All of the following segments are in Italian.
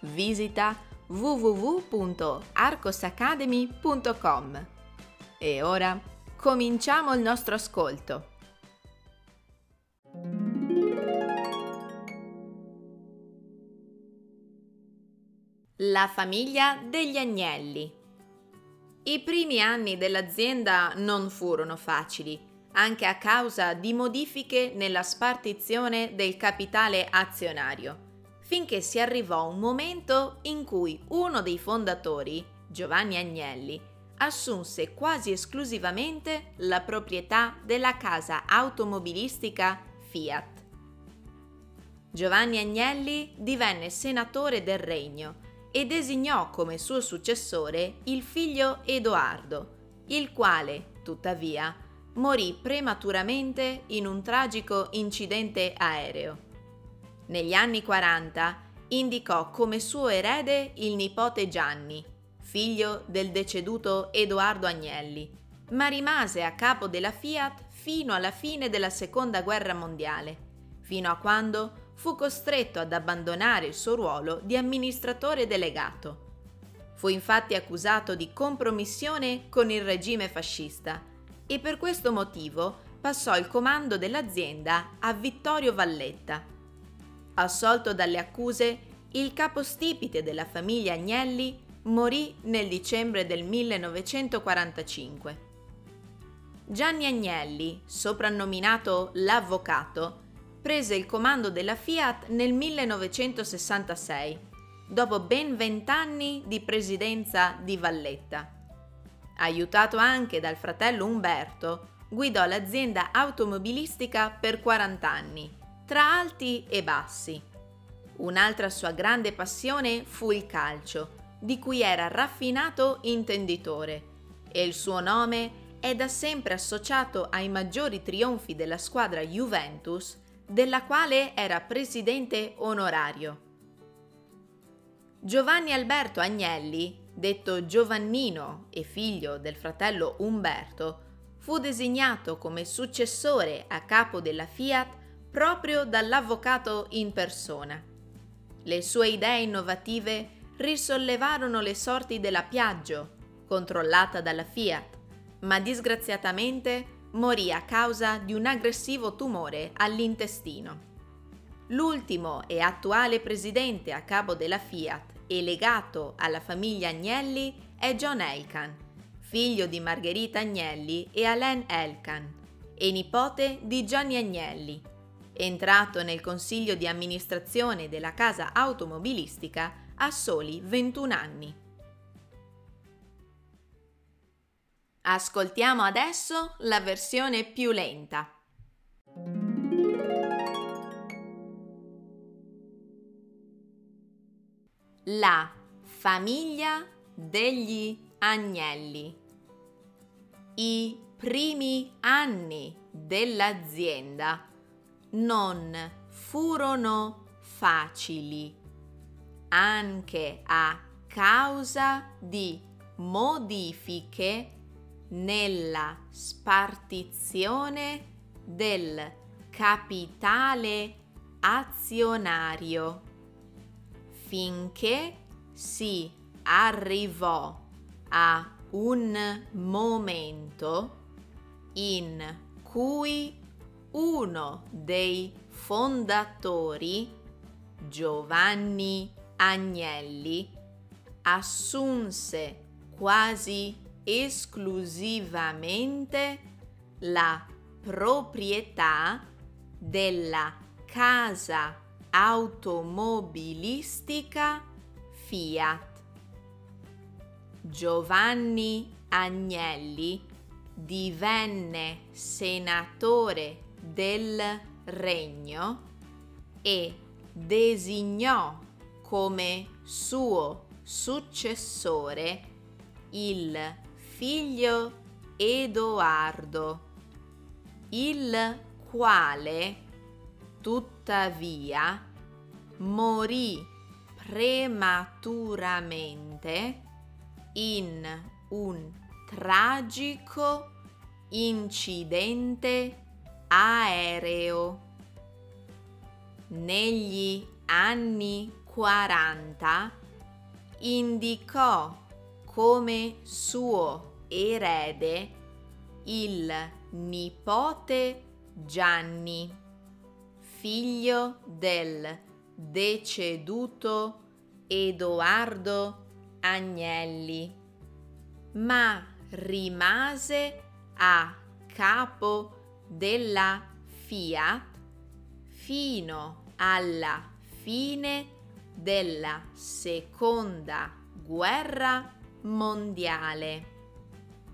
Visita www.arcosacademy.com. E ora cominciamo il nostro ascolto. La famiglia degli agnelli. I primi anni dell'azienda non furono facili, anche a causa di modifiche nella spartizione del capitale azionario finché si arrivò un momento in cui uno dei fondatori, Giovanni Agnelli, assunse quasi esclusivamente la proprietà della casa automobilistica Fiat. Giovanni Agnelli divenne senatore del regno e designò come suo successore il figlio Edoardo, il quale, tuttavia, morì prematuramente in un tragico incidente aereo negli anni 40 indicò come suo erede il nipote Gianni, figlio del deceduto Edoardo Agnelli, ma rimase a capo della Fiat fino alla fine della Seconda Guerra Mondiale, fino a quando fu costretto ad abbandonare il suo ruolo di amministratore delegato. Fu infatti accusato di compromissione con il regime fascista e per questo motivo passò il comando dell'azienda a Vittorio Valletta, Assolto dalle accuse, il capostipite della famiglia Agnelli morì nel dicembre del 1945. Gianni Agnelli, soprannominato l'Avvocato, prese il comando della Fiat nel 1966, dopo ben vent'anni di presidenza di Valletta. Aiutato anche dal fratello Umberto, guidò l'azienda automobilistica per 40 anni tra alti e bassi. Un'altra sua grande passione fu il calcio, di cui era raffinato intenditore, e il suo nome è da sempre associato ai maggiori trionfi della squadra Juventus, della quale era presidente onorario. Giovanni Alberto Agnelli, detto Giovannino e figlio del fratello Umberto, fu designato come successore a capo della Fiat proprio dall'avvocato in persona. Le sue idee innovative risollevarono le sorti della Piaggio, controllata dalla Fiat, ma disgraziatamente morì a causa di un aggressivo tumore all'intestino. L'ultimo e attuale presidente a capo della Fiat e legato alla famiglia Agnelli è John Elkan, figlio di Margherita Agnelli e Alain Elkan, e nipote di Gianni Agnelli, entrato nel consiglio di amministrazione della casa automobilistica a soli 21 anni. Ascoltiamo adesso la versione più lenta. La famiglia degli agnelli. I primi anni dell'azienda non furono facili, anche a causa di modifiche nella spartizione del capitale azionario. Finché si arrivò a un momento in cui uno dei fondatori, Giovanni Agnelli, assunse quasi esclusivamente la proprietà della casa automobilistica Fiat. Giovanni Agnelli divenne senatore del regno e designò come suo successore il figlio Edoardo, il quale tuttavia morì prematuramente in un tragico incidente aereo. Negli anni 40 indicò come suo erede il nipote Gianni, figlio del deceduto Edoardo Agnelli, ma rimase a capo della Fiat fino alla fine della seconda guerra mondiale,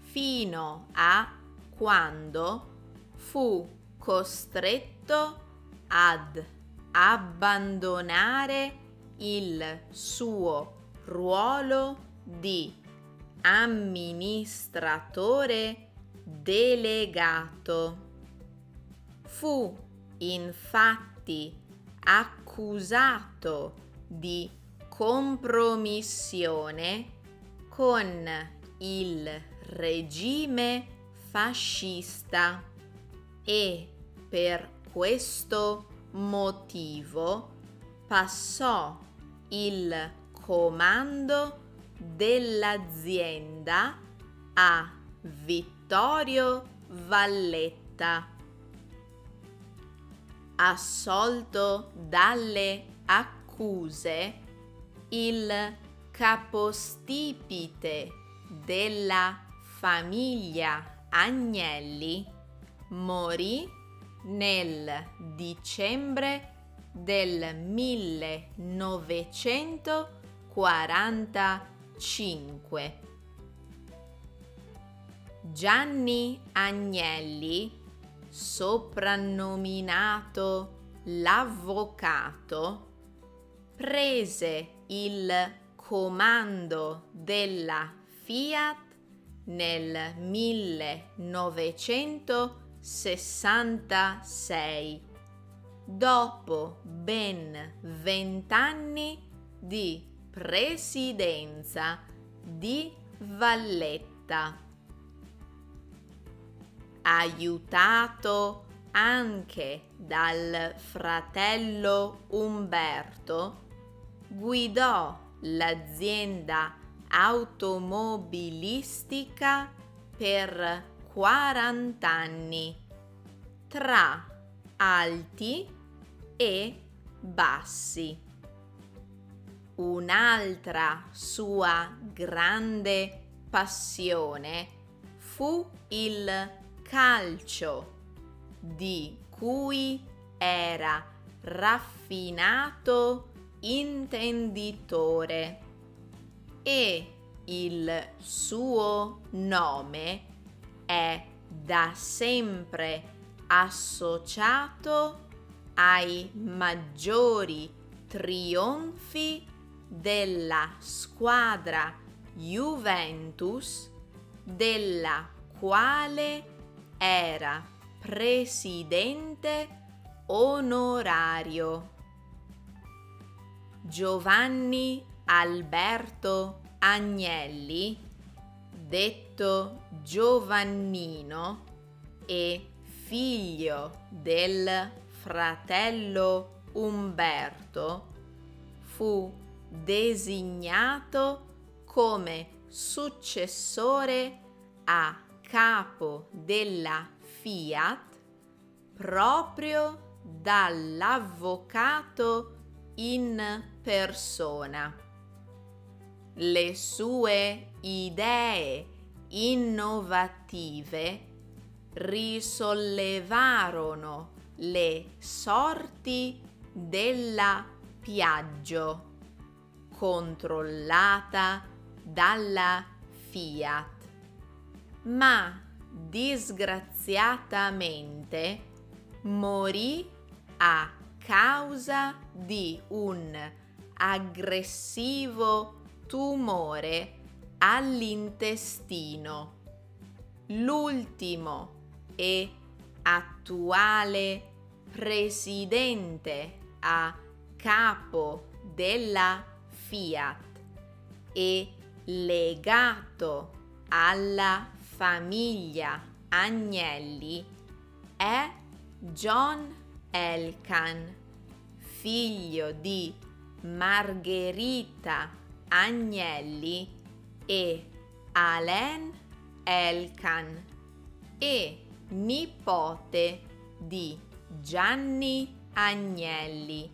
fino a quando fu costretto ad abbandonare il suo ruolo di amministratore delegato. Fu infatti accusato di compromissione con il regime fascista e per questo motivo passò il comando dell'azienda a Vittorio Valletta. Assolto dalle accuse, il capostipite della famiglia Agnelli morì nel dicembre del 1945. Gianni Agnelli, soprannominato l'avvocato, prese il comando della Fiat nel 1966, dopo ben vent'anni di presidenza di Valletta aiutato anche dal fratello Umberto, guidò l'azienda automobilistica per 40 anni tra alti e bassi. Un'altra sua grande passione fu il calcio, di cui era raffinato intenditore e il suo nome è da sempre associato ai maggiori trionfi della squadra Juventus della quale era presidente onorario. Giovanni Alberto Agnelli, detto Giovannino e figlio del fratello Umberto, fu designato come successore a capo della Fiat proprio dall'avvocato in persona. Le sue idee innovative risollevarono le sorti della Piaggio, controllata dalla Fiat ma disgraziatamente morì a causa di un aggressivo tumore all'intestino. L'ultimo e attuale presidente a capo della Fiat e legato alla famiglia Agnelli è John Elkan, figlio di Margherita Agnelli e Alain Elkan e nipote di Gianni Agnelli,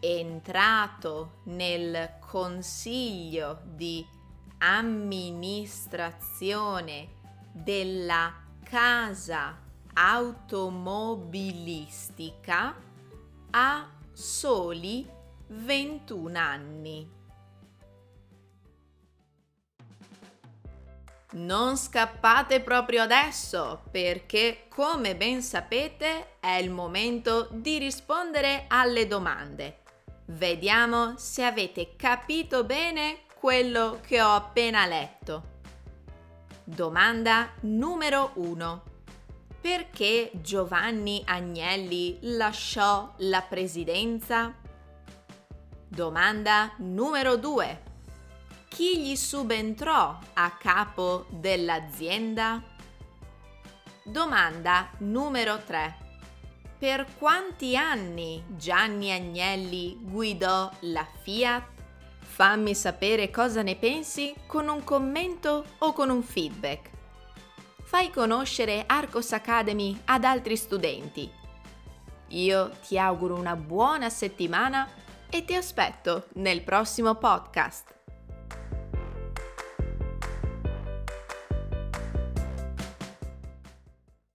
entrato nel consiglio di amministrazione della casa automobilistica a soli 21 anni. Non scappate proprio adesso perché, come ben sapete, è il momento di rispondere alle domande. Vediamo se avete capito bene quello che ho appena letto. Domanda numero 1. Perché Giovanni Agnelli lasciò la presidenza? Domanda numero 2 chi gli subentrò a capo dell'azienda? Domanda numero 3. Per quanti anni Gianni Agnelli guidò la Fiat? Fammi sapere cosa ne pensi con un commento o con un feedback. Fai conoscere Arcos Academy ad altri studenti. Io ti auguro una buona settimana e ti aspetto nel prossimo podcast.